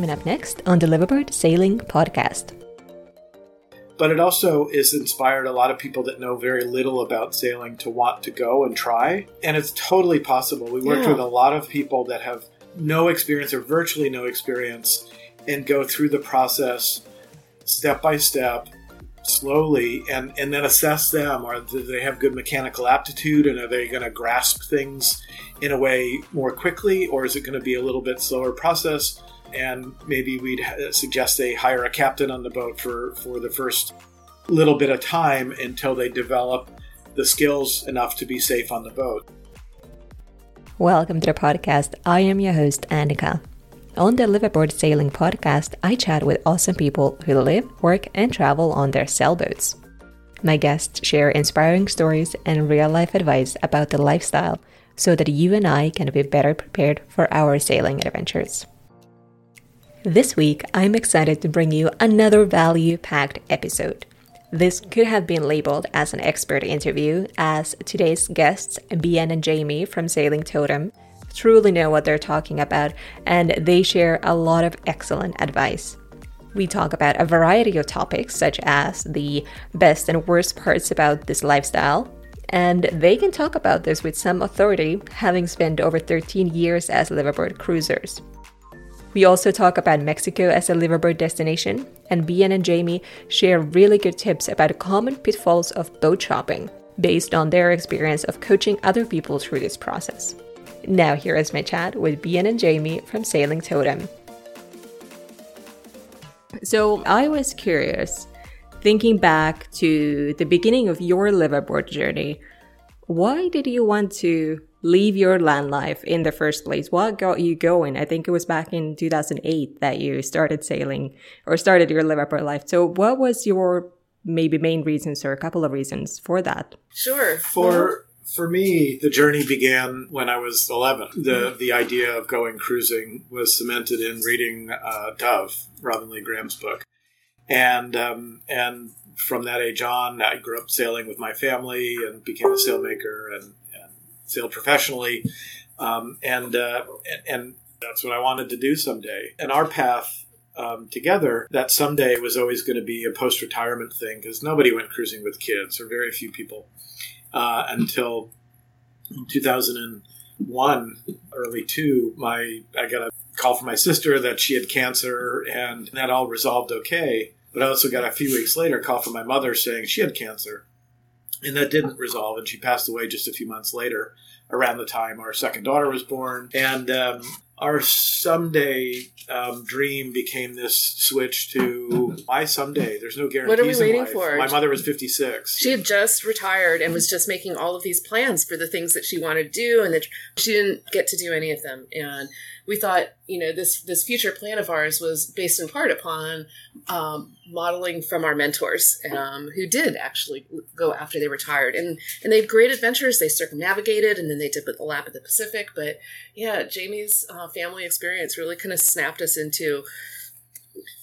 Coming up next on the Liveaboard Sailing Podcast. But it also is inspired a lot of people that know very little about sailing to want to go and try. And it's totally possible. We worked Yeah. with a lot of people that have no experience or virtually no experience and go through the process step by step slowly and, and then assess them or do they have good mechanical aptitude and are they going to grasp things in a way more quickly or is it going to be a little bit slower process and maybe we'd uh, suggest they hire a captain on the boat for, for the first little bit of time until they develop the skills enough to be safe on the boat. Welcome to the podcast. I am your host, Annika. On the Liveaboard Sailing Podcast, I chat with awesome people who live, work, and travel on their sailboats. My guests share inspiring stories and real life advice about the lifestyle so that you and I can be better prepared for our sailing adventures. This week, I'm excited to bring you another value packed episode. This could have been labeled as an expert interview, as today's guests, Behan and Jamie from Sailing Totem, truly know what they're talking about and they share a lot of excellent advice. We talk about a variety of topics, such as the best and worst parts about this lifestyle, and they can talk about this with some authority, having spent over 13 years as liveaboard cruisers. We also talk about Mexico as a liveaboard destination, and Behan and Jamie share really good tips about common pitfalls of boat shopping based on their experience of coaching other people through this process. Now, here is my chat with Behan and Jamie from Sailing Totem. So, I was curious, thinking back to the beginning of your liveaboard journey, why did you want to leave your land life in the first place? What got you going? I think it was back in 2008 that you started sailing or started your live liveaboard life. So, what was your maybe main reasons or a couple of reasons for that? Sure. For for me, the journey began when I was 11. The the idea of going cruising was cemented in reading uh, Dove, Robin Lee Graham's book, and um, and from that age on, I grew up sailing with my family and became a sailmaker and, and sailed professionally, um, and, uh, and and that's what I wanted to do someday. And our path um, together, that someday was always going to be a post retirement thing because nobody went cruising with kids, or very few people, uh, until 2001, early two. My I got a call from my sister that she had cancer, and that all resolved okay. But I also got a few weeks later a call from my mother saying she had cancer, and that didn't resolve, and she passed away just a few months later, around the time our second daughter was born. And um, our someday um, dream became this switch to why someday. There's no guarantees. What are we waiting life. for? My mother was 56. She had just retired and was just making all of these plans for the things that she wanted to do, and that she didn't get to do any of them. And we thought, you know, this this future plan of ours was based in part upon um, modeling from our mentors, um, who did actually go after they retired, and and they had great adventures. They circumnavigated, and then they did the lap of the Pacific. But yeah, Jamie's uh, family experience really kind of snapped us into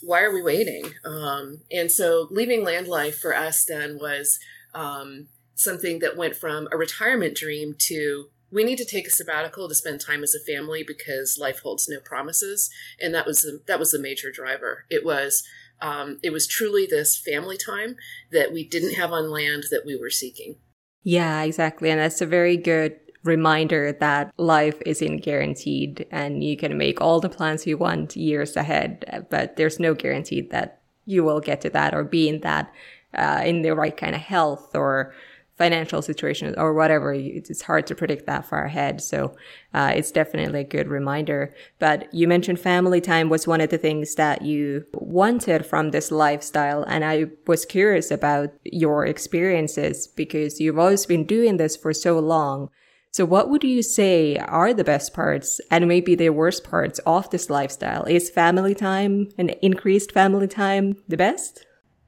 why are we waiting? Um, and so leaving land life for us then was um, something that went from a retirement dream to we need to take a sabbatical to spend time as a family because life holds no promises. And that was the, that was the major driver. It was um, it was truly this family time that we didn't have on land that we were seeking. Yeah exactly. And that's a very good reminder that life isn't guaranteed and you can make all the plans you want years ahead but there's no guarantee that you will get to that or be in that uh, in the right kind of health or financial situation or whatever. It's hard to predict that far ahead. So uh, it's definitely a good reminder. But you mentioned family time was one of the things that you wanted from this lifestyle. And I was curious about your experiences because you've always been doing this for so long. So what would you say are the best parts and maybe the worst parts of this lifestyle? Is family time and increased family time the best?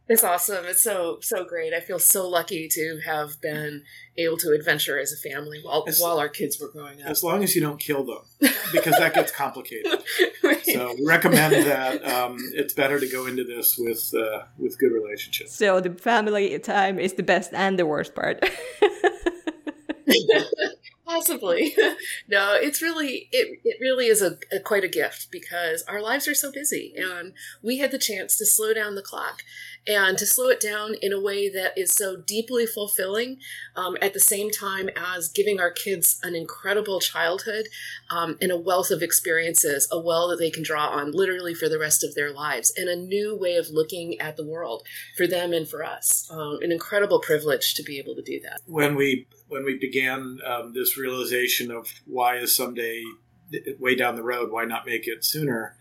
It's awesome. It's so so great. I feel so lucky to have been able to adventure as a family while as, while our kids were growing up. As long as you don't kill them, because that gets complicated. right. So we recommend that um, it's better to go into this with uh, with good relationships. So the family time is the best and the worst part. Possibly. no, it's really it, it really is a, a, quite a gift because our lives are so busy and we had the chance to slow down the clock and to slow it down in a way that is so deeply fulfilling um, at the same time as giving our kids an incredible childhood um, and a wealth of experiences, a well that they can draw on literally for the rest of their lives, and a new way of looking at the world for them and for us. Um, an incredible privilege to be able to do that. When we when we began um, this realization of why is someday way down the road, why not make it sooner?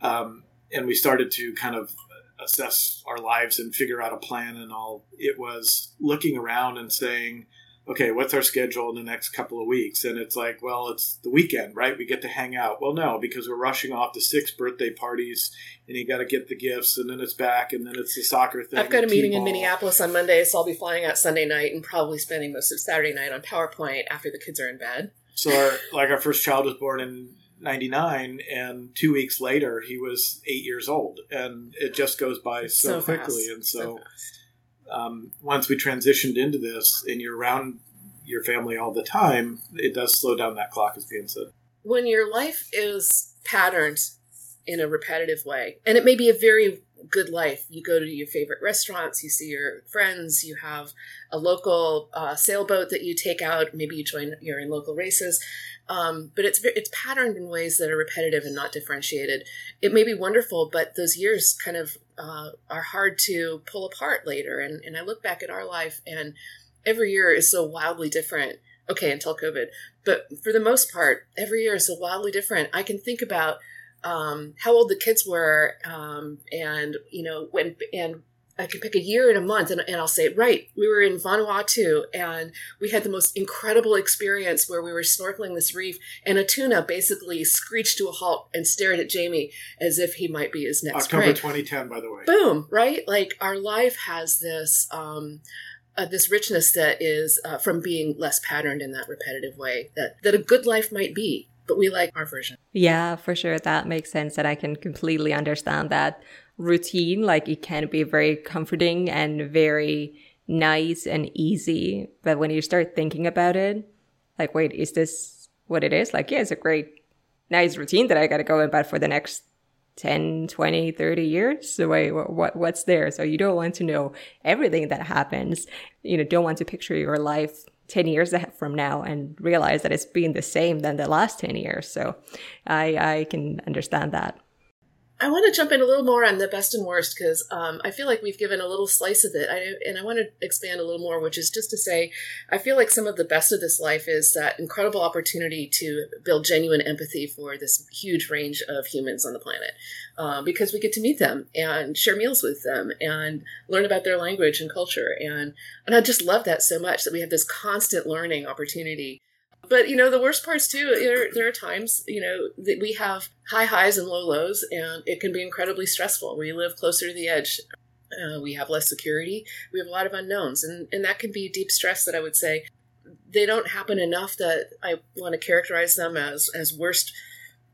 Um, and we started to kind of assess our lives and figure out a plan and all. It was looking around and saying, okay, what's our schedule in the next couple of weeks? And it's like, well, it's the weekend, right? We get to hang out. Well, no, because we're rushing off to six birthday parties and you got to get the gifts and then it's back and then it's the soccer thing. I've got a meeting in Minneapolis on Monday, so I'll be flying out Sunday night and probably spending most of Saturday night on PowerPoint after the kids are in bed. So, our, like, our first child was born in 99 and two weeks later he was eight years old and it just goes by so, so quickly fast. and so, so um, once we transitioned into this and you're around your family all the time it does slow down that clock as being said when your life is patterned in a repetitive way and it may be a very good life you go to your favorite restaurants you see your friends you have a local uh, sailboat that you take out maybe you join you're in local races um, but it's it's patterned in ways that are repetitive and not differentiated. It may be wonderful, but those years kind of uh, are hard to pull apart later. And and I look back at our life, and every year is so wildly different. Okay, until COVID, but for the most part, every year is so wildly different. I can think about um, how old the kids were, um, and you know when and I can pick a year and a month and, and I'll say, right, we were in Vanuatu and we had the most incredible experience where we were snorkeling this reef and a tuna basically screeched to a halt and stared at Jamie as if he might be his next October prey. 2010, by the way. Boom, right? Like our life has this, um, uh, this richness that is uh, from being less patterned in that repetitive way that, that a good life might be but we like our version. Yeah, for sure. That makes sense. And I can completely understand that routine. Like it can be very comforting and very nice and easy. But when you start thinking about it, like, wait, is this what it is? Like, yeah, it's a great, nice routine that I got to go about for the next 10, 20, 30 years. So wait, what, what's there? So you don't want to know everything that happens. You know, don't want to picture your life 10 years from now and realize that it's been the same than the last 10 years. So I, I can understand that. I want to jump in a little more on the best and worst because um, I feel like we've given a little slice of it, I, and I want to expand a little more, which is just to say, I feel like some of the best of this life is that incredible opportunity to build genuine empathy for this huge range of humans on the planet, uh, because we get to meet them and share meals with them and learn about their language and culture, and and I just love that so much that we have this constant learning opportunity but you know, the worst parts too. There, there are times you know that we have high highs and low lows, and it can be incredibly stressful. We live closer to the edge. Uh, we have less security. We have a lot of unknowns, and and that can be deep stress. That I would say they don't happen enough that I want to characterize them as as worst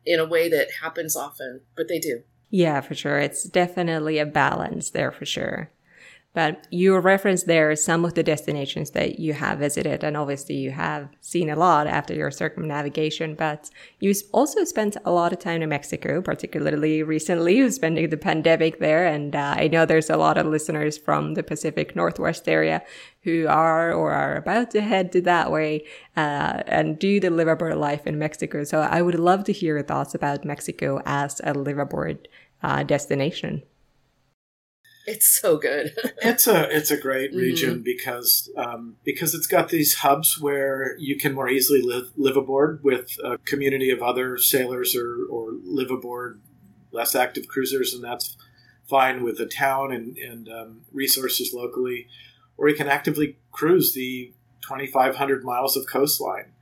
in a way that happens often, but they do. Yeah, for sure. It's definitely a balance there for sure. But you referenced there some of the destinations that you have visited, and obviously you have seen a lot after your circumnavigation. But you also spent a lot of time in Mexico, particularly recently, you spending the pandemic there. And uh, I know there's a lot of listeners from the Pacific Northwest area who are or are about to head to that way uh, and do the liveaboard life in Mexico. So I would love to hear your thoughts about Mexico as a liveaboard uh, destination. It's so good. it's a it's a great mm-hmm. region mm-hmm. because um, because it's got these hubs where you can more easily live live aboard with a community of other sailors or or live aboard less active cruisers, and that's fine with the town and and um, resources locally, or you can actively cruise the 2,500 miles of coastline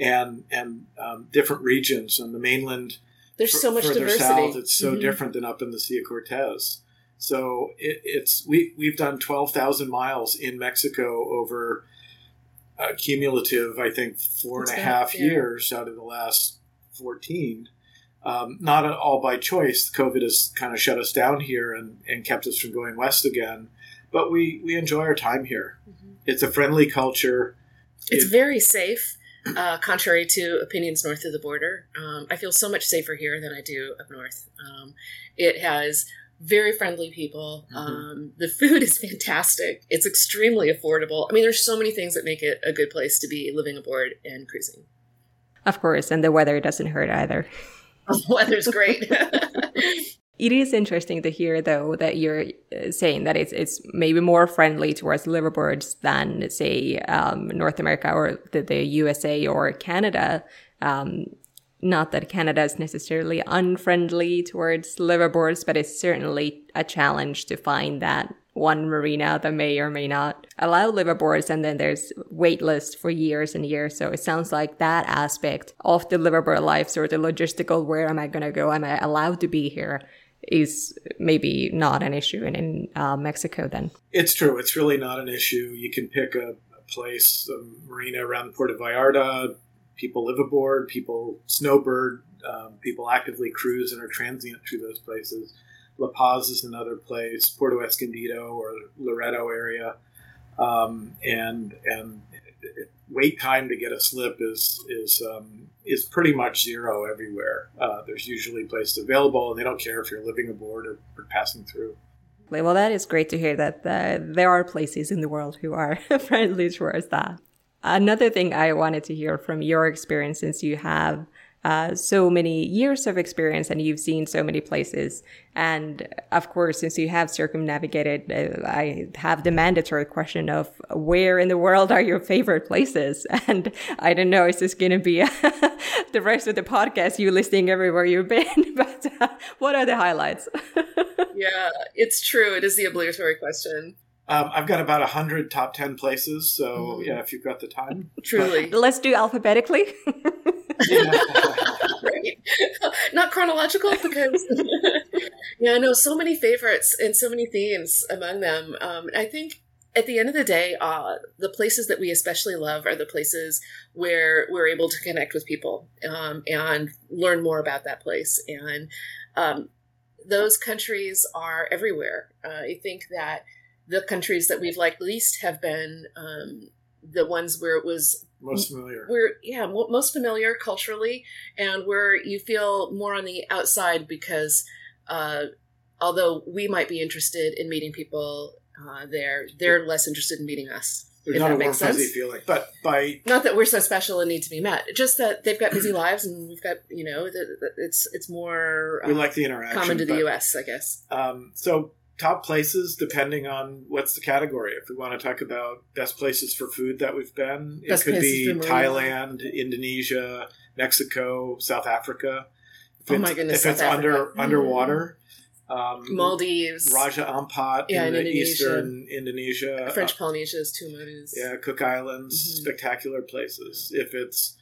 and and um, different regions on the mainland. There's so much diversity. South, it's so mm-hmm. different than up in the Sea of Cortez. So it, it's we we've done twelve thousand miles in Mexico over a cumulative, I think, four and a half yeah. years out of the last fourteen. Um, not all by choice. COVID has kind of shut us down here and, and kept us from going west again. But we, we enjoy our time here. Mm-hmm. It's a friendly culture. It's it, very safe, uh, contrary to opinions north of the border. Um, I feel so much safer here than I do up north. Um, it has very friendly people. Mm-hmm. Um, the food is fantastic. It's extremely affordable. I mean, there's so many things that make it a good place to be living aboard and cruising. Of course, and the weather doesn't hurt either. the weather's great. it is interesting to hear, though, that you're uh, saying that it's it's maybe more friendly towards liveaboards than, say, um, North America or the, the USA or Canada. Um, not that Canada is necessarily unfriendly towards liveaboards, but it's certainly a challenge to find that one marina that may or may not allow liveaboards and then there's wait lists for years and years. So it sounds like that aspect of the liveaboard life sort of logistical where am i going to go? Am i allowed to be here? Is maybe not an issue in, in uh, mexico then. It's true. It's really not an issue. You can pick a, a place a marina around Puerto Vallarta people live aboard, people snowbird, um, people actively cruise and are transient through those places. La Paz is another place, Puerto Escondido or Loreto area, um, and and wait time to get a slip is is um, is pretty much zero everywhere. Uh, there's usually places available, and they don't care if you're living aboard or, or passing through. Well, that is great to hear that uh, there are places in the world who are friendly towards that. Another thing I wanted to hear from your experience, since you have uh, so many years of experience and you've seen so many places. And of course, since you have circumnavigated, uh, I have the mandatory question of where in the world are your favorite places? And I don't know, is this going to be the rest of the podcast, you listing everywhere you've been? but uh, what are the highlights? yeah, it's true. It is the obligatory question. Um, I've got about a hundred top ten places, so mm. yeah, if you've got the time, truly. But, Let's do alphabetically. right. Not chronological because yeah, no, so many favorites and so many themes among them. Um, I think at the end of the day, uh, the places that we especially love are the places where we're able to connect with people um, and learn more about that place. And um, those countries are everywhere. Uh, I think that the countries that we've liked least have been um, the ones where it was most familiar. Where yeah, most familiar culturally, and where you feel more on the outside because uh, although we might be interested in meeting people uh, there, they're less interested in meeting us. There's if not that a warm fuzzy feeling, but by Not that we're so special and need to be met. Just that they've got busy lives, and we've got you know, it's it's more we uh, like the interaction. common to the but- U.S. I guess. Um, so top places, depending on what's the category. If we want to talk about best places for food that we've been, Best it could be Thailand, Indonesia, Mexico, South Africa. If Oh it's- my goodness, If it's South under Africa. underwater, um, Maldives, Raja Ampat Yeah, in in the Indonesia. eastern Indonesia, French uh, Polynesia's Tuamotus. yeah, Cook Islands, Mhm. spectacular places. If it's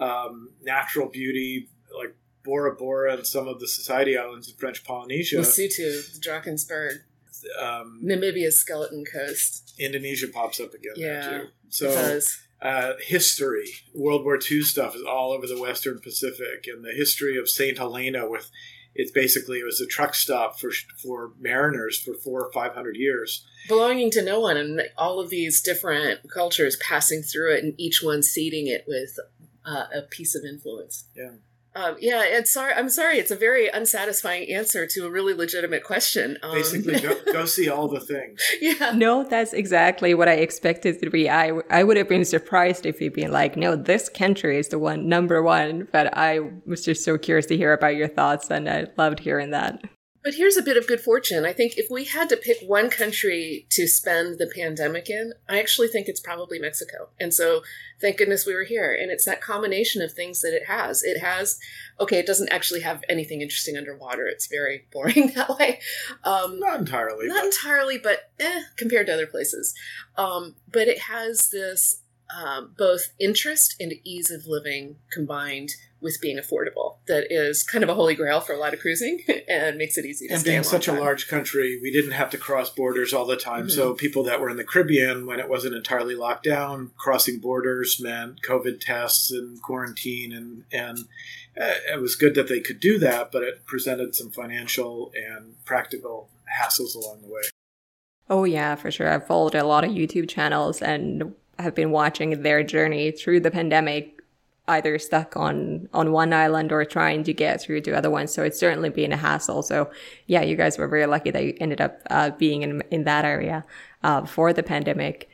um, natural beauty like Bora Bora and some of the Society Islands in French Polynesia, Lesotho, Drakensberg, um, Namibia's Skeleton Coast. Indonesia pops up again Yeah, there too. it So does. uh, history, World War II stuff is all over the Western Pacific, and the history of Saint Helena with it's basically it was a truck stop for for mariners for four or five hundred years. belonging to no one and all of these different cultures passing through it and each one seeding it with uh, a piece of influence Yeah. Um, yeah it's sorry i'm sorry it's a very unsatisfying answer to a really legitimate question um, Basically, go, go see all the things. yeah No, that's exactly what I expected to be. I, I would have been surprised if you'd been like, no, this country is the one, number one. But I was just so curious to hear about your thoughts, and I loved hearing that. But here's a bit of good fortune. I think if we had to pick one country to spend the pandemic in, I actually think it's probably Mexico. And so thank goodness we were here. And it's that combination of things that it has. It has, okay, it doesn't actually have anything interesting underwater. It's very boring that way. Um, Not entirely. not but- entirely, but eh, compared to other places. Um, but it has this um, both interest and ease of living combined with being affordable. That is kind of a holy grail for a lot of cruising and makes it easy to and stay being long such a large country, we didn't have to cross borders all the time. So Mm-hmm. people that were in the Caribbean when it wasn't entirely locked down, crossing borders meant COVID tests and quarantine, and and uh, it was good that they could do that, but it presented some financial and practical hassles along the way. Oh, yeah, for sure. I've followed a lot of YouTube channels and have been watching their journey through the pandemic, either stuck on, on one island or trying to get through to other ones. So it's certainly been a hassle. So, yeah, you guys were very lucky that you ended up uh, being in, in that area uh, before the pandemic.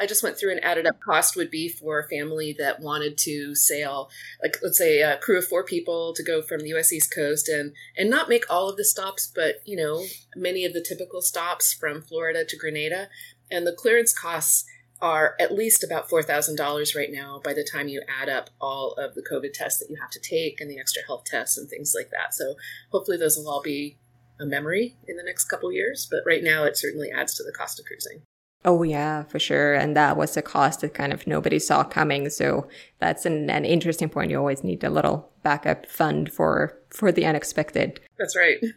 I just went through and added up cost would be for a family that wanted to sail, like let's say a crew of four people to go from the U.S. East Coast and and not make all of the stops, but you know many of the typical stops from Florida to Grenada, and the clearance costs are at least about four thousand dollars right now. By the time you add up all of the COVID tests that you have to take and the extra health tests and things like that, so hopefully those will all be a memory in the next couple years. But right now, it certainly adds to the cost of cruising. Oh yeah, for sure. And that was a cost that kind of nobody saw coming. So that's an, an interesting point. You always need a little backup fund for for the unexpected. That's right.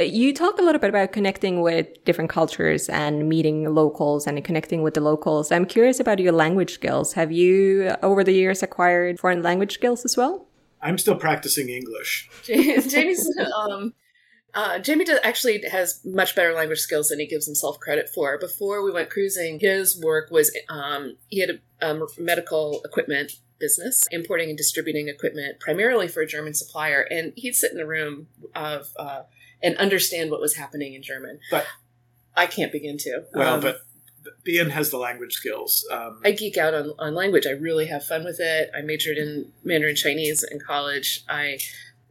You talk a little bit about connecting with different cultures and meeting locals and connecting with the locals. I'm curious about your language skills. Have you over the years acquired foreign language skills as well? I'm still practicing English. Jamie's um, uh, Jamie does, actually has much better language skills than he gives himself credit for. Before we went cruising, his work was um, he had a um, medical equipment business, importing and distributing equipment primarily for a German supplier, and he'd sit in a room of uh, and understand what was happening in German. But I can't begin to. well, Um, but Behan has the language skills. Um, I geek out on, on language. I really have fun with it. I majored in Mandarin Chinese in college. I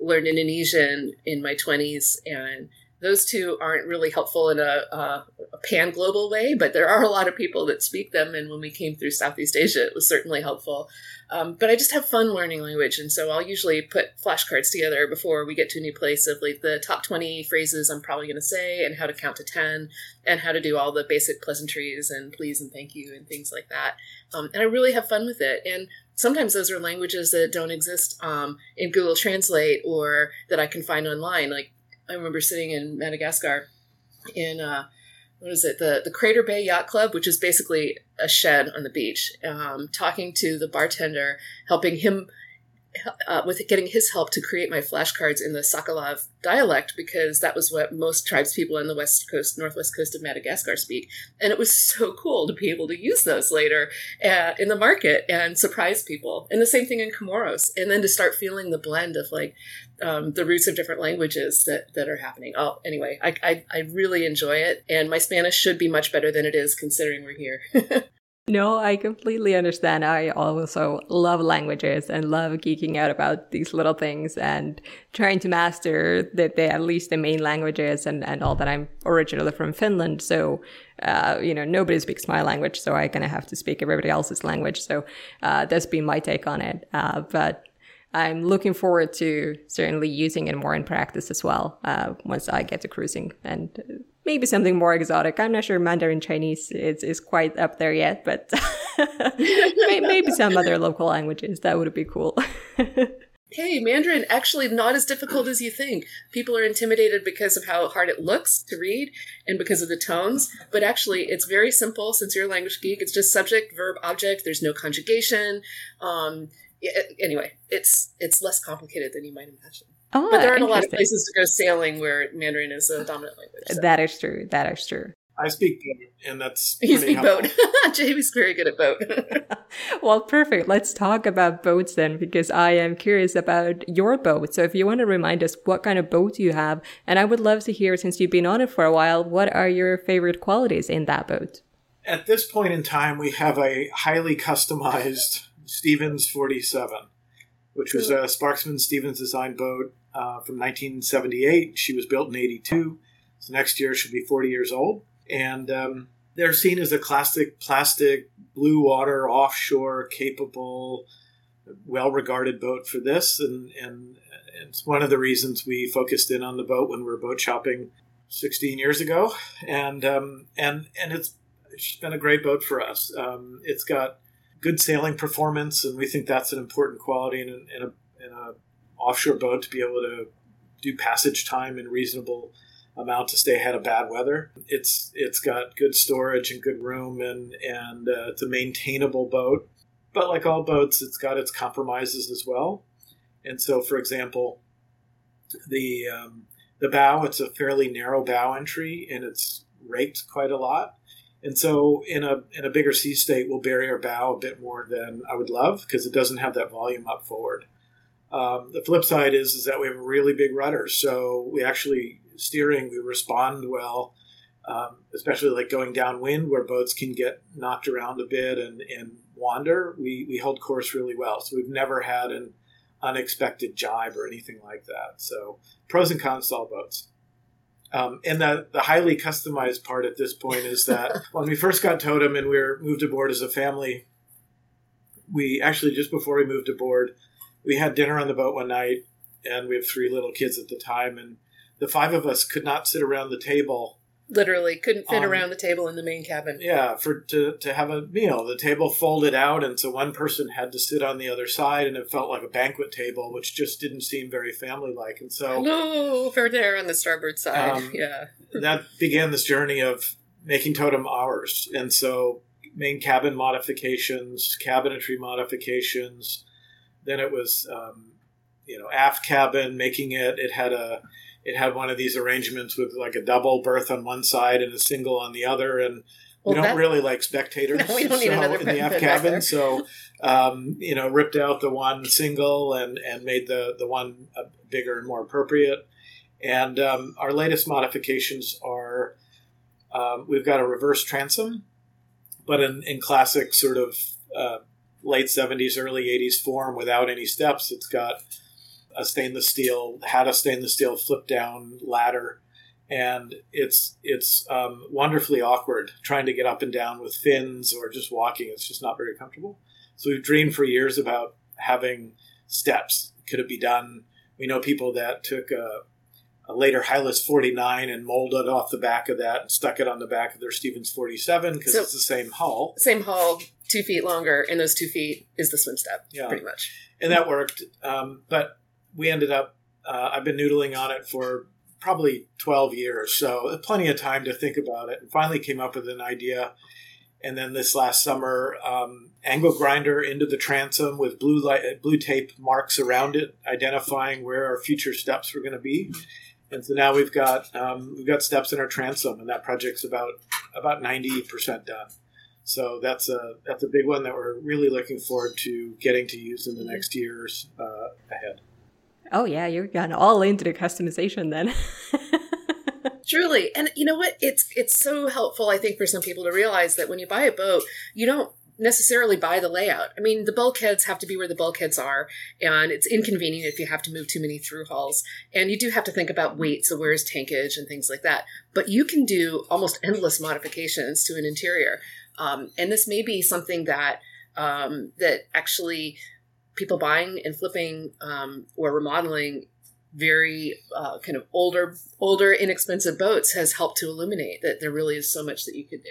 learned Indonesian in my 20s, and those two aren't really helpful in a, a, a pan global way, but there are a lot of people that speak them. And when we came through Southeast Asia, it was certainly helpful. Um, but I just have fun learning language. And so I'll usually put flashcards together before we get to a new place of like the top 20 phrases I'm probably going to say and how to count to 10 and how to do all the basic pleasantries and please and thank you and things like that. Um, and I really have fun with it. And sometimes those are languages that don't exist um, in Google Translate or that I can find online. Like I remember sitting in Madagascar in uh, what is it the the Crater Bay Yacht Club, which is basically a shed on the beach, um, talking to the bartender, helping him. Uh, with getting his help to create my flashcards in the Sakalava dialect because that was what most tribes people in the west coast, northwest coast of Madagascar speak, and it was so cool to be able to use those later uh, in the market and surprise people. And the same thing in Comoros, and then to start feeling the blend of like um, the roots of different languages that, that are happening. Oh, anyway, I, I, I really enjoy it, and my Spanish should be much better than it is considering we're here. No, I completely understand. I also love languages and love geeking out about these little things and trying to master the at least the main languages and, and all that. I'm originally from Finland, so uh, you know nobody speaks my language, so I kind of have to speak everybody else's language. So uh, that's been my take on it. Uh, but I'm looking forward to certainly using it more in practice as well uh, once I get to cruising and maybe something more exotic. I'm not sure Mandarin Chinese is, is quite up there yet, but maybe some other local languages. That would be cool. hey, Mandarin actually not as difficult as you think. People are intimidated because of how hard it looks to read and because of the tones, but actually it's very simple since you're a language geek. It's just subject, verb, object. There's no conjugation. Um, anyway, it's it's less complicated than you might imagine. Oh, but there aren't a lot of places to go sailing where Mandarin is a dominant language. So. That is true. That is true. I speak boat, and that's you speak helpful. boat. Jamie's very good at boat. well, perfect. Let's talk about boats then, because I am curious about your boat. So, if you want to remind us what kind of boat you have, and I would love to hear, since you've been on it for a while, what are your favorite qualities in that boat? At this point in time, we have a highly customized Stevens 47, which was a Sparkman Stephens design boat uh, from 1978. She was built in 82. So next year she'll be 40 years old. And um, they're seen as a classic plastic blue water offshore capable, well regarded boat for this. And, and it's one of the reasons we focused in on the boat when we were boat shopping 16 years ago. And, um, and, and it's, it's been a great boat for us. Um, it's got good sailing performance, and we think that's an important quality in in a, in a offshore boat to be able to do passage time in reasonable amount to stay ahead of bad weather. It's it's got good storage and good room, and and uh, it's a maintainable boat. But like all boats, it's got its compromises as well. And so, for example, the um, the bow it's a fairly narrow bow entry, and it's raked quite a lot. And so in a in a bigger sea state, we'll bury our bow a bit more than I would love because it doesn't have that volume up forward. Um, the flip side is is that we have a really big rudder, so we actually steering we respond well, um, especially like going downwind where boats can get knocked around a bit and, and wander. We we hold course really well, so we've never had an unexpected jibe or anything like that. So pros and cons to all boats. Um, and the, the highly customized part at this point is that when we first got Totem and we were moved aboard as a family, we actually, just before we moved aboard, we had dinner on the boat one night and we have three little kids at the time. And the five of us could not sit around the table literally couldn't fit um, around the table in the main cabin. Yeah, for to to have a meal. The table folded out, and so one person had to sit on the other side, and it felt like a banquet table, which just didn't seem very family like. And so, no, over there on the starboard side, um, yeah. that began this journey of making Totem ours, and so main cabin modifications, cabinetry modifications. Then it was, um, you know, aft cabin, making it. It had a it had one of these arrangements with like a double berth on one side and a single on the other, and we don't really like spectators. No, we don't need so, another in the aft cabin. So, um, you know, ripped out the one single and and made the the one uh, bigger and more appropriate. And um, our latest modifications are um, we've got a reverse transom, but in, in classic sort of uh, late seventies, early eighties form without any steps. It's got a stainless steel had a stainless steel flip down ladder. And it's it's um, wonderfully awkward trying to get up and down with fins or just walking. It's just not very comfortable. So we've dreamed for years about having steps. Could it be done? We know people that took a later Hylas 49 and molded off the back of that and stuck it on the back of their Stevens 47 because so, it's the same hull same hull two feet longer and those two feet is the swim step yeah. pretty much and that worked um, but we ended up, uh, I've been noodling on it for probably 12 years. So plenty of time to think about it and finally came up with an idea. And then this last summer, um, angle grinder into the transom with blue light, blue tape marks around it, identifying where our future steps were going to be. And so now we've got um, we've got steps in our transom, and that project's about about ninety percent done. So that's a that's a big one that we're really looking forward to getting to use in the next years uh, ahead. Oh yeah, you're gone all into the customization then. Truly. And you know what? It's it's so helpful I think for some people to realize that when you buy a boat, you don't necessarily by the layout. I mean, the bulkheads have to be where the bulkheads are, and it's inconvenient if you have to move too many through hulls. And you do have to think about weight, so where's tankage and things like that. But you can do almost endless modifications to an interior, um, and this may be something that um, that actually people buying and flipping um, or remodeling very uh, kind of older, older, inexpensive boats has helped to illuminate that there really is so much that you could do.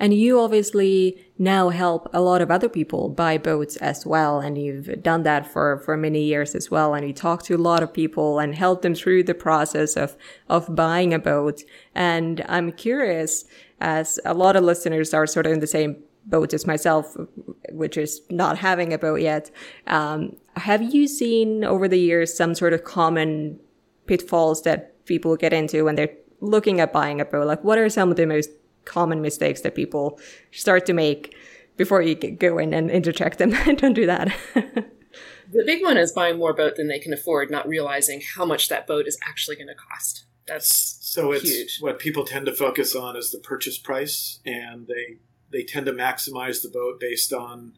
And you obviously now help a lot of other people buy boats as well. And you've done that for, for many years as well. And you talk to a lot of people and help them through the process of, of buying a boat. And I'm curious, as a lot of listeners are sort of in the same boat as myself, which is not having a boat yet. Um, have you seen over the years some sort of common pitfalls that people get into when they're looking at buying a boat? Like, what are some of the most common mistakes that people start to make before you go in and interject them. Don't do that. the big one is buying more boat than they can afford, not realizing how much that boat is actually going to cost. That's so it's huge. what people tend to focus on is the purchase price, and they they tend to maximize the boat based on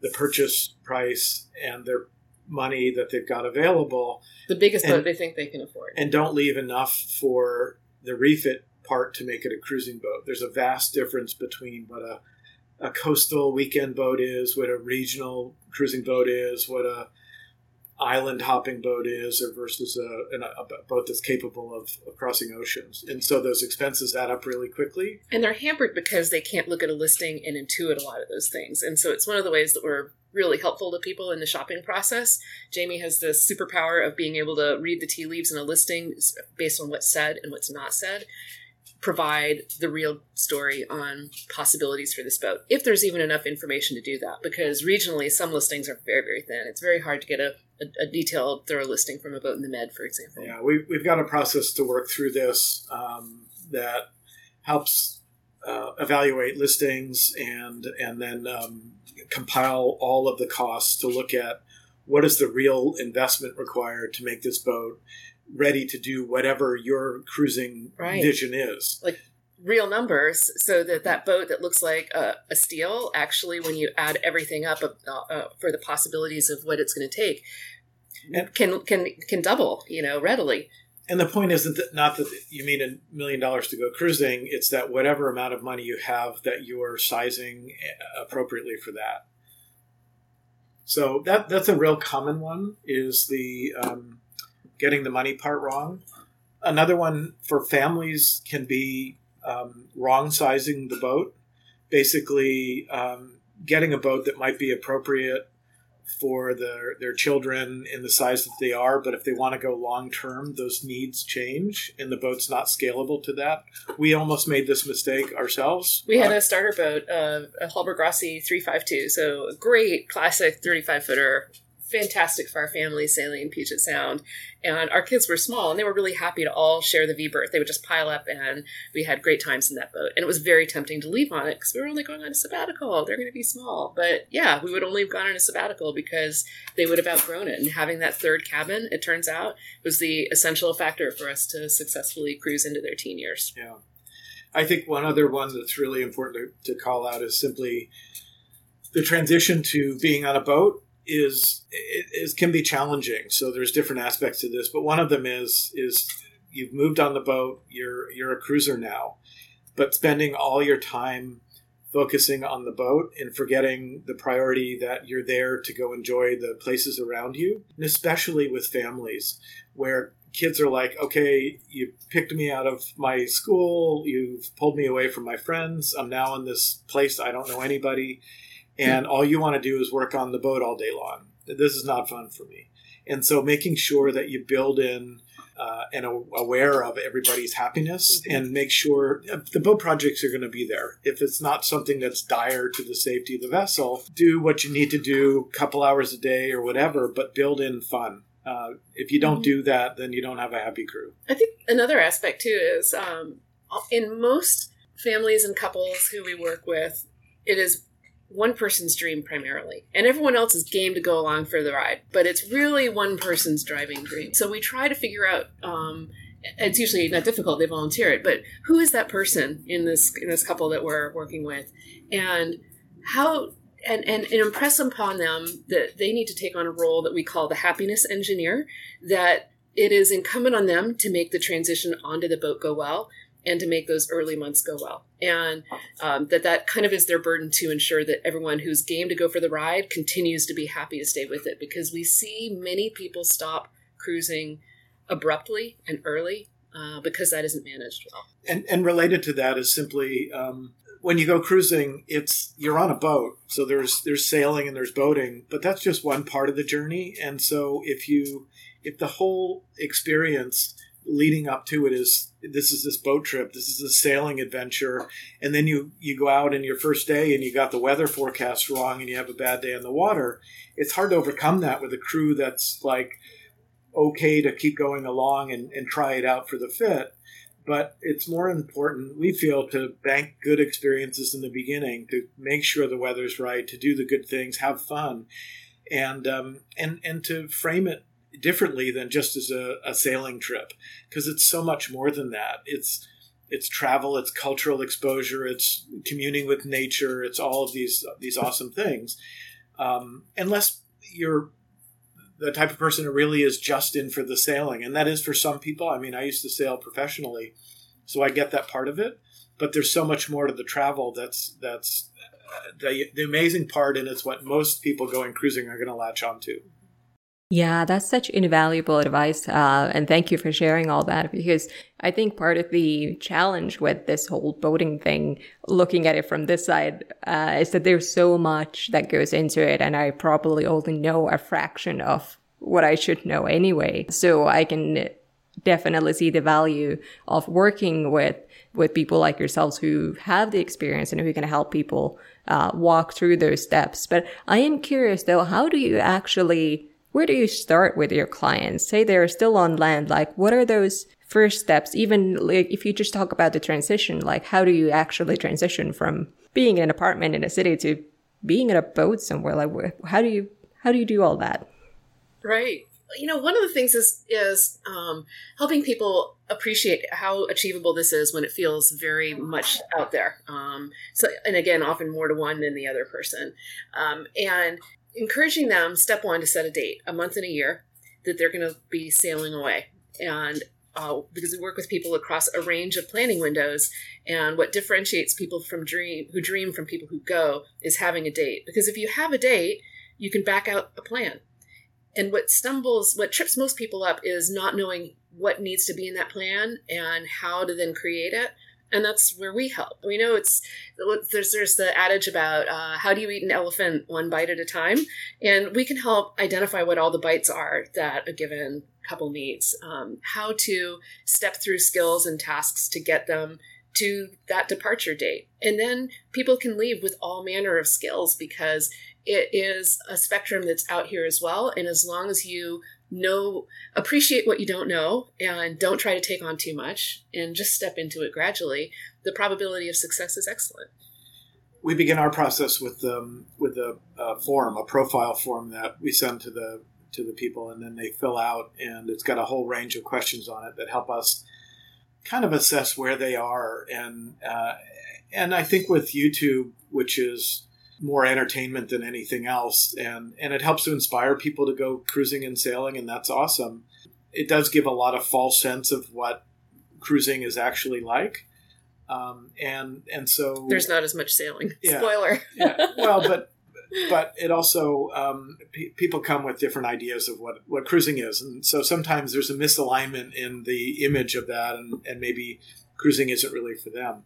the purchase price and their money that they've got available. The biggest and, boat they think they can afford, and don't leave enough for the refit part to make it a cruising boat. There's a vast difference between what a a coastal weekend boat is, what a regional cruising boat is, what a island hopping boat is, or versus a, a, boat that's capable of, of, crossing oceans. And so those expenses add up really quickly. And they're hampered because they can't look at a listing and intuit a lot of those things. And so it's one of the ways that we're really helpful to people in the shopping process. Jamie has the superpower of being able to read the tea leaves in a listing based on what's said and what's not said provide the real story on possibilities for this boat, if there's even enough information to do that. Because regionally, some listings are very, very thin. It's very hard to get a, a, a detailed, thorough listing from a boat in the Med, for example. Yeah, we, we've got a process to work through this um, that helps uh, evaluate listings and and then um, compile all of the costs to look at what is the real investment required to make this boat ready to do whatever your cruising right. vision is. Like real numbers, so that that boat that looks like a, a steel, actually, when you add everything up uh, uh, for the possibilities of what it's going to take, and, can can can double, you know, readily. And the point isn't that not that you need a million dollars to go cruising; it's that whatever amount of money you have, that you're sizing appropriately for that. So that that's a real common one. Is the um, getting the money part wrong. Another one for families can be um, wrong sizing the boat. Basically, um, getting a boat that might be appropriate for their their children in the size that they are, but if they want to go long term, those needs change, and the boat's not scalable to that. We almost made this mistake ourselves. We had uh, a starter boat, uh, a Hallberg-Rassy three five two, so a great classic thirty five footer, fantastic for our family sailing in Puget Sound. And our kids were small and they were really happy to all share the V berth. They would just pile up and we had great times in that boat. And it was very tempting to leave on it because we were only going on a sabbatical. They're going to be small. But yeah, we would only have gone on a sabbatical because they would have outgrown it. And having that third cabin, it turns out, was the essential factor for us to successfully cruise into their teen years. Yeah. I think one other one that's really important to, to call out is simply the transition to being on a boat is is can be challenging. So there's different aspects to this, but one of them is is you've moved on the boat. You're you're a cruiser now, but spending all your time focusing on the boat and forgetting the priority that you're there to go enjoy the places around you, and especially with families where kids are like, okay, you picked me out of my school, you've pulled me away from my friends, I'm now in this place I don't know anybody, and all you want to do is work on the boat all day long. This is not fun for me. And so making sure that you build in uh, and aware of everybody's happiness mm-hmm. and make sure uh, the boat projects are going to be there. If it's not something that's dire to the safety of the vessel, do what you need to do a couple hours a day or whatever, but build in fun. Uh, if you don't mm-hmm. do that, then you don't have a happy crew. I think another aspect too is um, in most families and couples who we work with, it is one person's dream primarily, and everyone else is game to go along for the ride. But it's really one person's driving dream. So we try to figure out. Um, it's usually not difficult; they volunteer it. But who is that person in this in this couple that we're working with, and how and, and, and impress upon them that they need to take on a role that we call the happiness engineer. That it is incumbent on them to make the transition onto the boat go well and to make those early months go well. And um, that that kind of is their burden to ensure that everyone who's game to go for the ride continues to be happy to stay with it because we see many people stop cruising abruptly and early uh, because that isn't managed well. And, and related to that is simply um, when you go cruising, it's you're on a boat, so there's there's sailing and there's boating, but that's just one part of the journey. And so if you if the whole experience leading up to it is this is this boat trip this is a sailing adventure and then you you go out in your first day and you got the weather forecast wrong and you have a bad day on the water. It's hard to overcome that with a crew that's like okay to keep going along and, and try it out for the fit but it's more important we feel to bank good experiences in the beginning to make sure the weather's right to do the good things have fun and um, and and to frame it differently than just as a, a sailing trip because it's so much more than that. It's it's travel, it's cultural exposure, it's communing with nature, it's all of these these awesome things. Um, unless you're the type of person who really is just in for the sailing, and that is for some people. I mean, I used to sail professionally, so I get that part of it. But there's so much more to the travel. That's that's uh, the, the amazing part, and it's what most people going cruising are going to latch onto. Yeah, that's such invaluable advice. Uh, and thank you for sharing all that because I think part of the challenge with this whole boating thing, looking at it from this side, uh, is that there's so much that goes into it. And I probably only know a fraction of what I should know anyway. So I can definitely see the value of working with with people like yourselves who have the experience and who can help people uh, walk through those steps. But I am curious though, how do you actually where do you start with your clients? Say they're still on land, like what are those first steps? Even like if you just talk about the transition, like how do you actually transition from being in an apartment in a city to being in a boat somewhere? Like how do you how do you do all that? Right. You know, one of the things is is um, helping people appreciate how achievable this is when it feels very much out there. Um, so, and again, often more to one than the other person. Um, and encouraging them, step one, to set a date, a month and a year, that they're going to be sailing away. And uh, because we work with people across a range of planning windows, and what differentiates people from dream who dream from people who go is having a date. Because if you have a date, you can back out a plan. And what stumbles, what trips most people up is not knowing what needs to be in that plan and how to then create it and that's where we help. We know it's there's there's the adage about uh, how do you eat an elephant one bite at a time, and we can help identify what all the bites are that a given couple needs, um, how to step through skills and tasks to get them to that departure date, and then people can leave with all manner of skills because it is a spectrum that's out here as well, and as long as you know appreciate what you don't know and don't try to take on too much and just step into it gradually the probability of success is excellent. We begin our process with um, with a, a, form a profile form that we send to the to the people and then they fill out and it's got a whole range of questions on it that help us kind of assess where they are. And uh, and I think with YouTube which is more entertainment than anything else, and and it helps to inspire people to go cruising and sailing, and that's awesome. It does give a lot of false sense of what cruising is actually like, um, and and so There's not as much sailing. Yeah. Spoiler. yeah, well, but but it also um, pe- people come with different ideas of what what cruising is, and so sometimes there's a misalignment in the image of that, and and maybe cruising isn't really for them.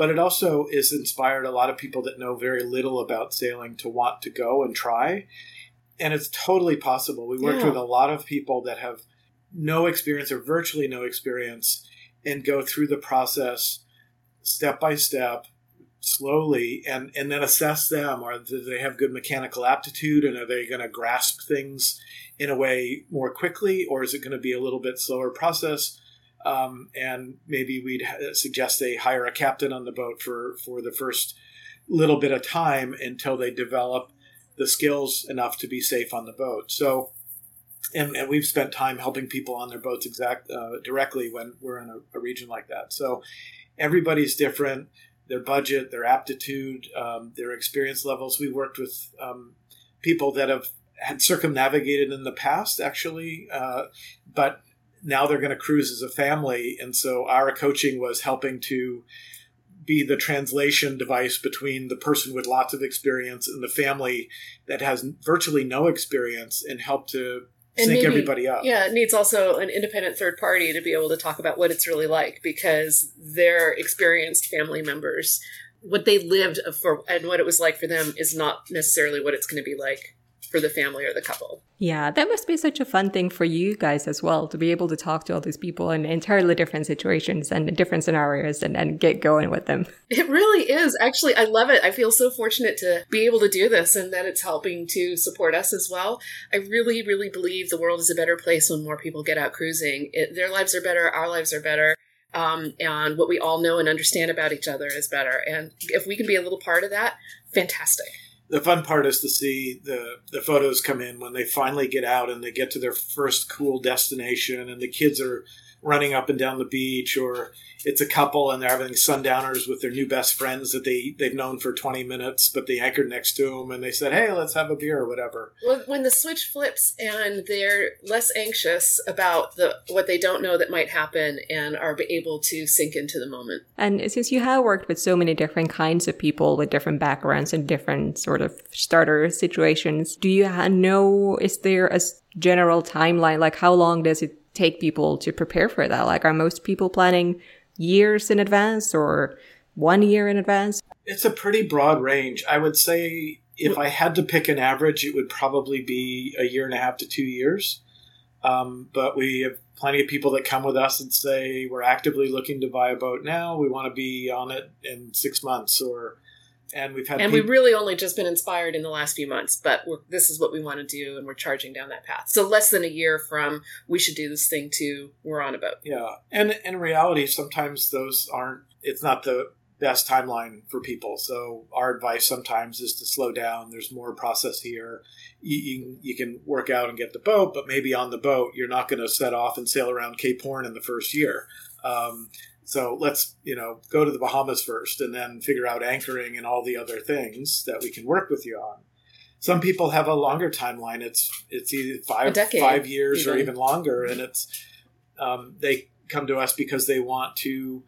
But it also is inspired a lot of people that know very little about sailing to want to go and try, and it's totally possible. We worked Yeah. with a lot of people that have no experience or virtually no experience, and go through the process step by step slowly and and then assess them or do they have good mechanical aptitude and are they going to grasp things in a way more quickly or is it going to be a little bit slower process um, and maybe we'd suggest they hire a captain on the boat for for the first little bit of time until they develop the skills enough to be safe on the boat. So and, and we've spent time helping people on their boats exact uh, directly when we're in a, a region like that. So everybody's different. Their budget, their aptitude, um, their experience levels. We worked with um, people that have had circumnavigated in the past, actually, uh, but now they're going to cruise as a family. And so our coaching was helping to be the translation device between the person with lots of experience and the family that has virtually no experience and help to And sync maybe- everybody up. Yeah, it needs also an independent third party to be able to talk about what it's really like because their experienced family members, what they lived for and what it was like for them is not necessarily what it's going to be like for the family or the couple. Yeah, that must be such a fun thing for you guys as well to be able to talk to all these people in entirely different situations and different scenarios and, and get going with them. It really is. Actually, I love it. I feel so fortunate to be able to do this and that it's helping to support us as well. I really, really believe the world is a better place when more people get out cruising. It, their lives are better, our lives are better. Um, and what we all know and understand about each other is better. And if we can be a little part of that, fantastic. The fun part is to see the the photos come in when they finally get out and they get to their first cool destination and the kids are running up and down the beach or it's a couple and they're having sundowners with their new best friends that they they've known for 20 minutes but they anchored next to them and they said hey let's have a beer or whatever Well, when the switch flips and they're less anxious about the what they don't know that might happen and are able to sink into the moment. And since you have worked with so many different kinds of people with different backgrounds and different sort of starter situations, do you know, is there a general timeline? Like, how long does it take people to prepare for that? Like, are most people planning years in advance or one year in advance? it's a pretty broad range i would say if i had to pick an average it would probably be a year and a half to two years um, but we have plenty of people that come with us and say we're actively looking to buy a boat now we want to be on it in six months or and we've had and we've really only just been inspired in the last few months but we're, this is what we want to do and we're charging down that path so less than a year from we should do this thing to we're on a boat Yeah, and in reality, sometimes those aren't. It's not the best timeline for people. So our advice sometimes is to slow down. There's more process here. You, you, can- you can work out and get the boat, but maybe on the boat you're not going to set off and sail around Cape Horn in the first year. Um, so let's you know go to the Bahamas first, and then figure out anchoring and all the other things that we can work with you on. Some people have a longer timeline. It's it's either five decade, five years or even. even longer, and it's um, they come to us because they want to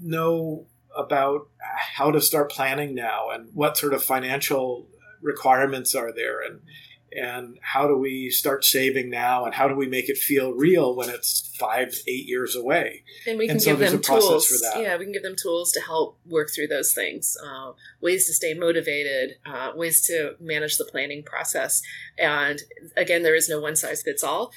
know about how to start planning now and what sort of financial requirements are there and and how do we start saving now? And how do we make it feel real when it's five eight years away? And we can And so give them tools. for that. yeah we can give them tools to help work through those things uh, ways to stay motivated uh, ways to manage the planning process. And again there is no one size fits all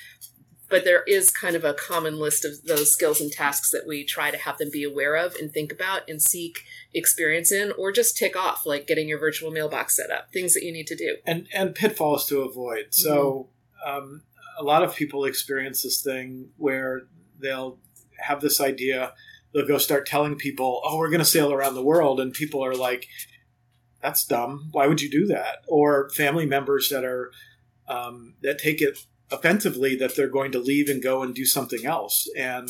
but there is kind of a common list of those skills and tasks that we try to have them be aware of and think about and seek experience in or just tick off like getting your virtual mailbox set up things that you need to do and and pitfalls to avoid. So um, a lot of people experience this thing where they'll have this idea, they'll go start telling people, "Oh, we're going to sail around the world," and people are like, "That's dumb. Why would you do that?" Or family members that are um, that take it offensively that they're going to leave and go and do something else and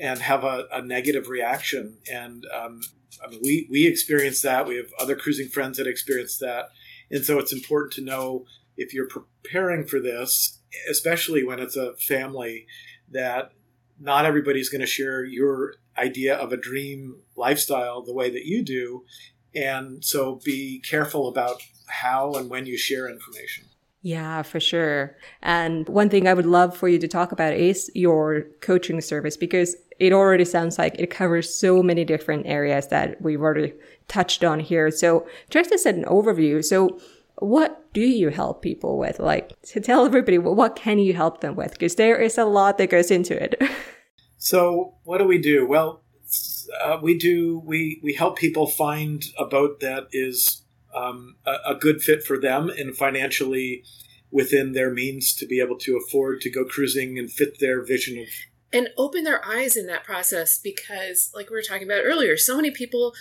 and have a, a negative reaction and um, I mean, we we experienced that. We have other cruising friends that experience that, and so it's important to know if you're preparing for this, especially when it's a family, that not everybody's going to share your idea of a dream lifestyle the way that you do, and so be careful about how and when you share information. Yeah, for sure. And one thing I would love for you to talk about is your coaching service because it already sounds like it covers so many different areas that we've already touched on here. So, just as an overview, so what do you help people with? Like, to tell everybody, what can you help them with? Because there is a lot that goes into it. so, what do we do? Well, uh, we do we we help people find a boat that is um, a, a, good fit for them and financially within their means to be able to afford to go cruising and fit their vision of and open their eyes in that process because like we were talking about earlier so many people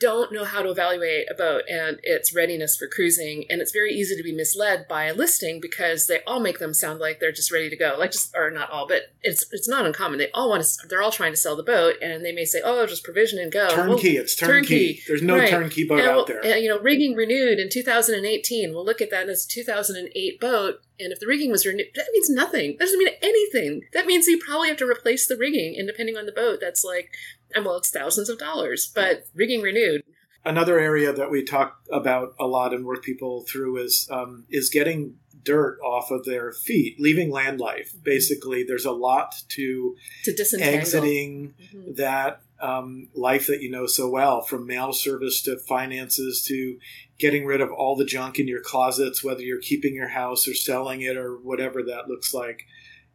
don't know how to evaluate a boat and its readiness for cruising. And it's very easy to be misled by a listing because they all make them sound like they're just ready to go. Like just or not all but it's it's not uncommon. They all want to they're all trying to sell the boat and they may say oh just provision and go. Turnkey well, it's turnkey. turnkey. there's no right. turnkey boat and, out there. and, you know rigging renewed in 2018 we'll look at that. As a 2008 boat. And if the rigging was renewed that means nothing. That doesn't mean anything. That means you probably have to replace the rigging and depending on the boat that's like and well, it's thousands of dollars, but rigging renewed. Another area that we talk about a lot and work people through is um, is getting dirt off of their feet, leaving land life. Basically, there's a lot to, to disentangle. exiting mm-hmm. that um, life that you know so well, from mail service to finances to getting rid of all the junk in your closets, whether you're keeping your house or selling it or whatever that looks like,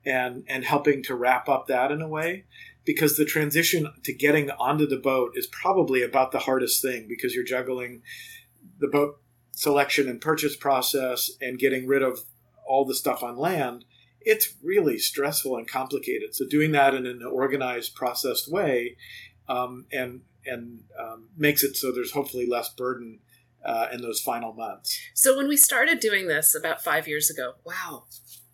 and and helping to wrap up that in a way because the transition to getting onto the boat is probably about the hardest thing because you're juggling the boat selection and purchase process and getting rid of all the stuff on land. It's really stressful and complicated. So doing that in an organized processed way um, and and um, makes it so there's hopefully less burden uh, in those final months. So when we started doing this about five years ago wow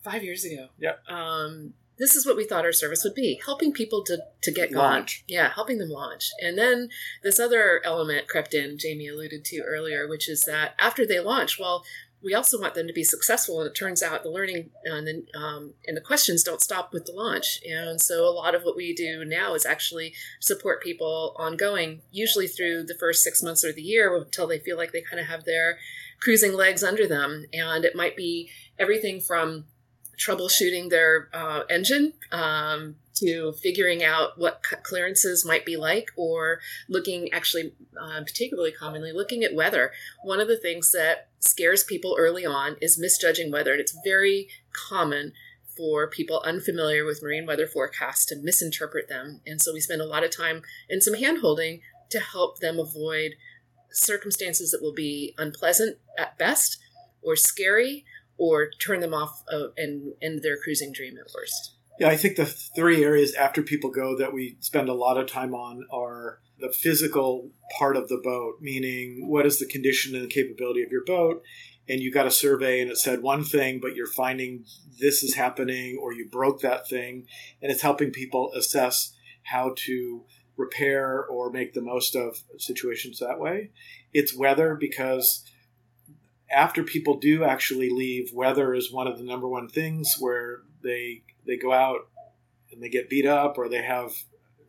five years ago yeah um, this is what we thought our service would be helping people to, to get launch. Yeah, helping them launch. And then this other element crept in, Jamie alluded to earlier, which is that after they launch, well, we also want them to be successful. And it turns out the learning and the, um, and the questions don't stop with the launch. And so a lot of what we do now is actually support people ongoing, usually through the first six months of the year until they feel like they kind of have their cruising legs under them. And it might be everything from troubleshooting their uh, engine um, to figuring out what clearances might be like, or looking actually, uh, particularly commonly, looking at weather. One of the things that scares people early on is misjudging weather, and it's very common for people unfamiliar with marine weather forecasts to misinterpret them. And so we spend a lot of time and some hand holding to help them avoid circumstances that will be unpleasant at best or scary or turn them off uh, and end their cruising dream at worst. Yeah, I think the three areas after people go that we spend a lot of time on are the physical part of the boat, meaning what is the condition and the capability of your boat. And you got a survey and it said one thing, but you're finding this is happening or you broke that thing. And it's helping people assess how to repair or make the most of situations that way. It's weather because after people do actually leave, weather is one of the number one things where they they go out and they get beat up or they have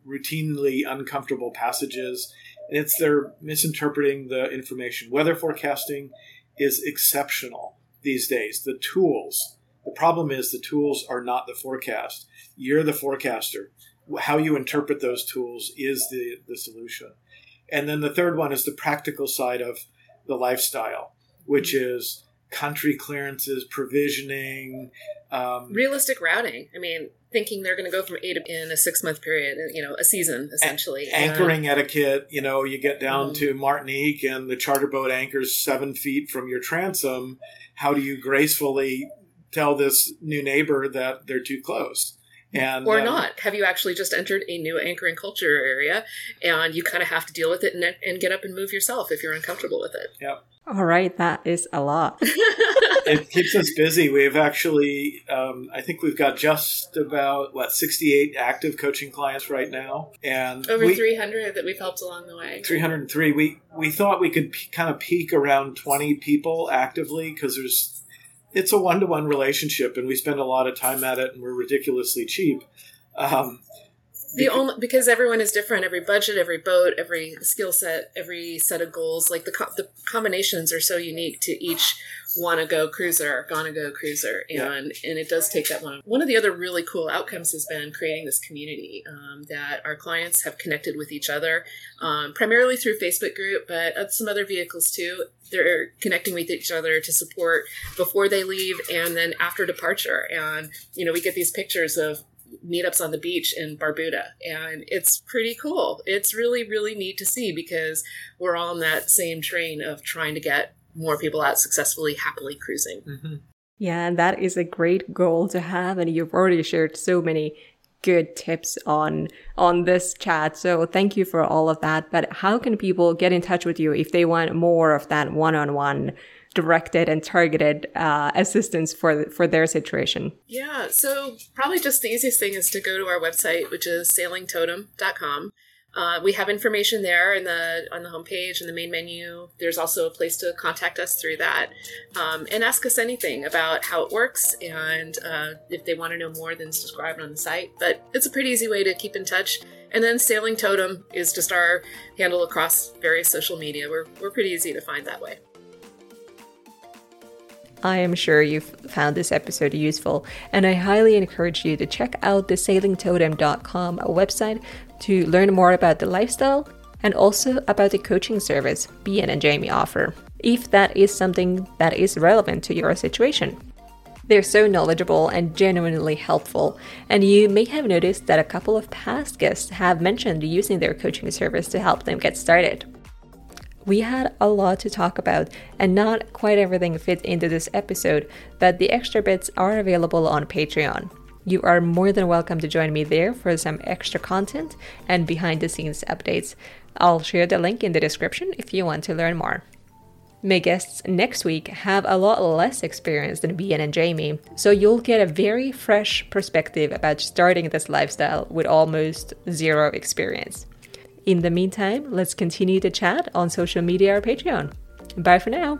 routinely uncomfortable passages and it's they're misinterpreting the information. Weather forecasting is exceptional these days. The tools. The problem is the tools are not the forecast. You're the forecaster. How you interpret those tools is the, the solution. And then the third one is the practical side of the lifestyle which is country clearances, provisioning, um, realistic routing. I mean, thinking they're going to go from A to B in a six month period, you know, a season essentially. A- anchoring etiquette. You know, you get down mm-hmm. to Martinique and the charter boat anchors seven feet from your transom. How do you gracefully tell this new neighbor that they're too close? And, or um, not have you actually just entered a new anchoring culture area and you kind of have to deal with it and, and get up and move yourself if you're uncomfortable with it yep all right, that is a lot. it keeps us busy. We've actually, um, I think we've got just about what sixty-eight active coaching clients right now, and over we, three hundred that we've helped along the way. Three hundred and three. We we thought we could p- kind of peak around twenty people actively because there's it's a one-to-one relationship, and we spend a lot of time at it, and we're ridiculously cheap. Um, the only because everyone is different every budget every boat every skill set every set of goals like the, co- the combinations are so unique to each wanna go cruiser gonna go cruiser and Yeah. and it does take that one one of the other really cool outcomes has been creating this community um, that our clients have connected with each other um, primarily through facebook group but uh, some other vehicles too. They're connecting with each other to support before they leave and then after departure. And you know we get these pictures of meetups on the beach in Barbuda. And it's pretty cool. It's really, really neat to see because we're all on that same train of trying to get more people out successfully, happily cruising. Mm-hmm. Yeah, and that is a great goal to have, and you've already shared so many good tips on on this chat. So thank you for all of that. But how can people get in touch with you if they want more of that one-on-one directed and targeted uh, assistance for for their situation? Yeah, so probably just the easiest thing is to go to our website, which is sailingtotem.com. Uh, we have information there in the on the homepage in the main menu. There's also a place to contact us through that um, and ask us anything about how it works and uh, if they want to know more than subscribe on the site. But it's a pretty easy way to keep in touch. And then Sailing Totem is just our handle across various social media. We're we're pretty easy to find that way. I am sure you've found this episode useful, and I highly encourage you to check out the sailingtotem.com website to learn more about the lifestyle and also about the coaching service Behan and Jamie offer, if that is something that is relevant to your situation. They're so knowledgeable and genuinely helpful, and you may have noticed that a couple of past guests have mentioned using their coaching service to help them get started. We had a lot to talk about, and not quite everything fit into this episode, but the extra bits are available on Patreon. You are more than welcome to join me there for some extra content and behind the scenes updates. I'll share the link in the description if you want to learn more. My guests next week have a lot less experience than Behan and Jamie, so you'll get a very fresh perspective about starting this lifestyle with almost zero experience. In the meantime, let's continue to chat on social media or Patreon. Bye for now.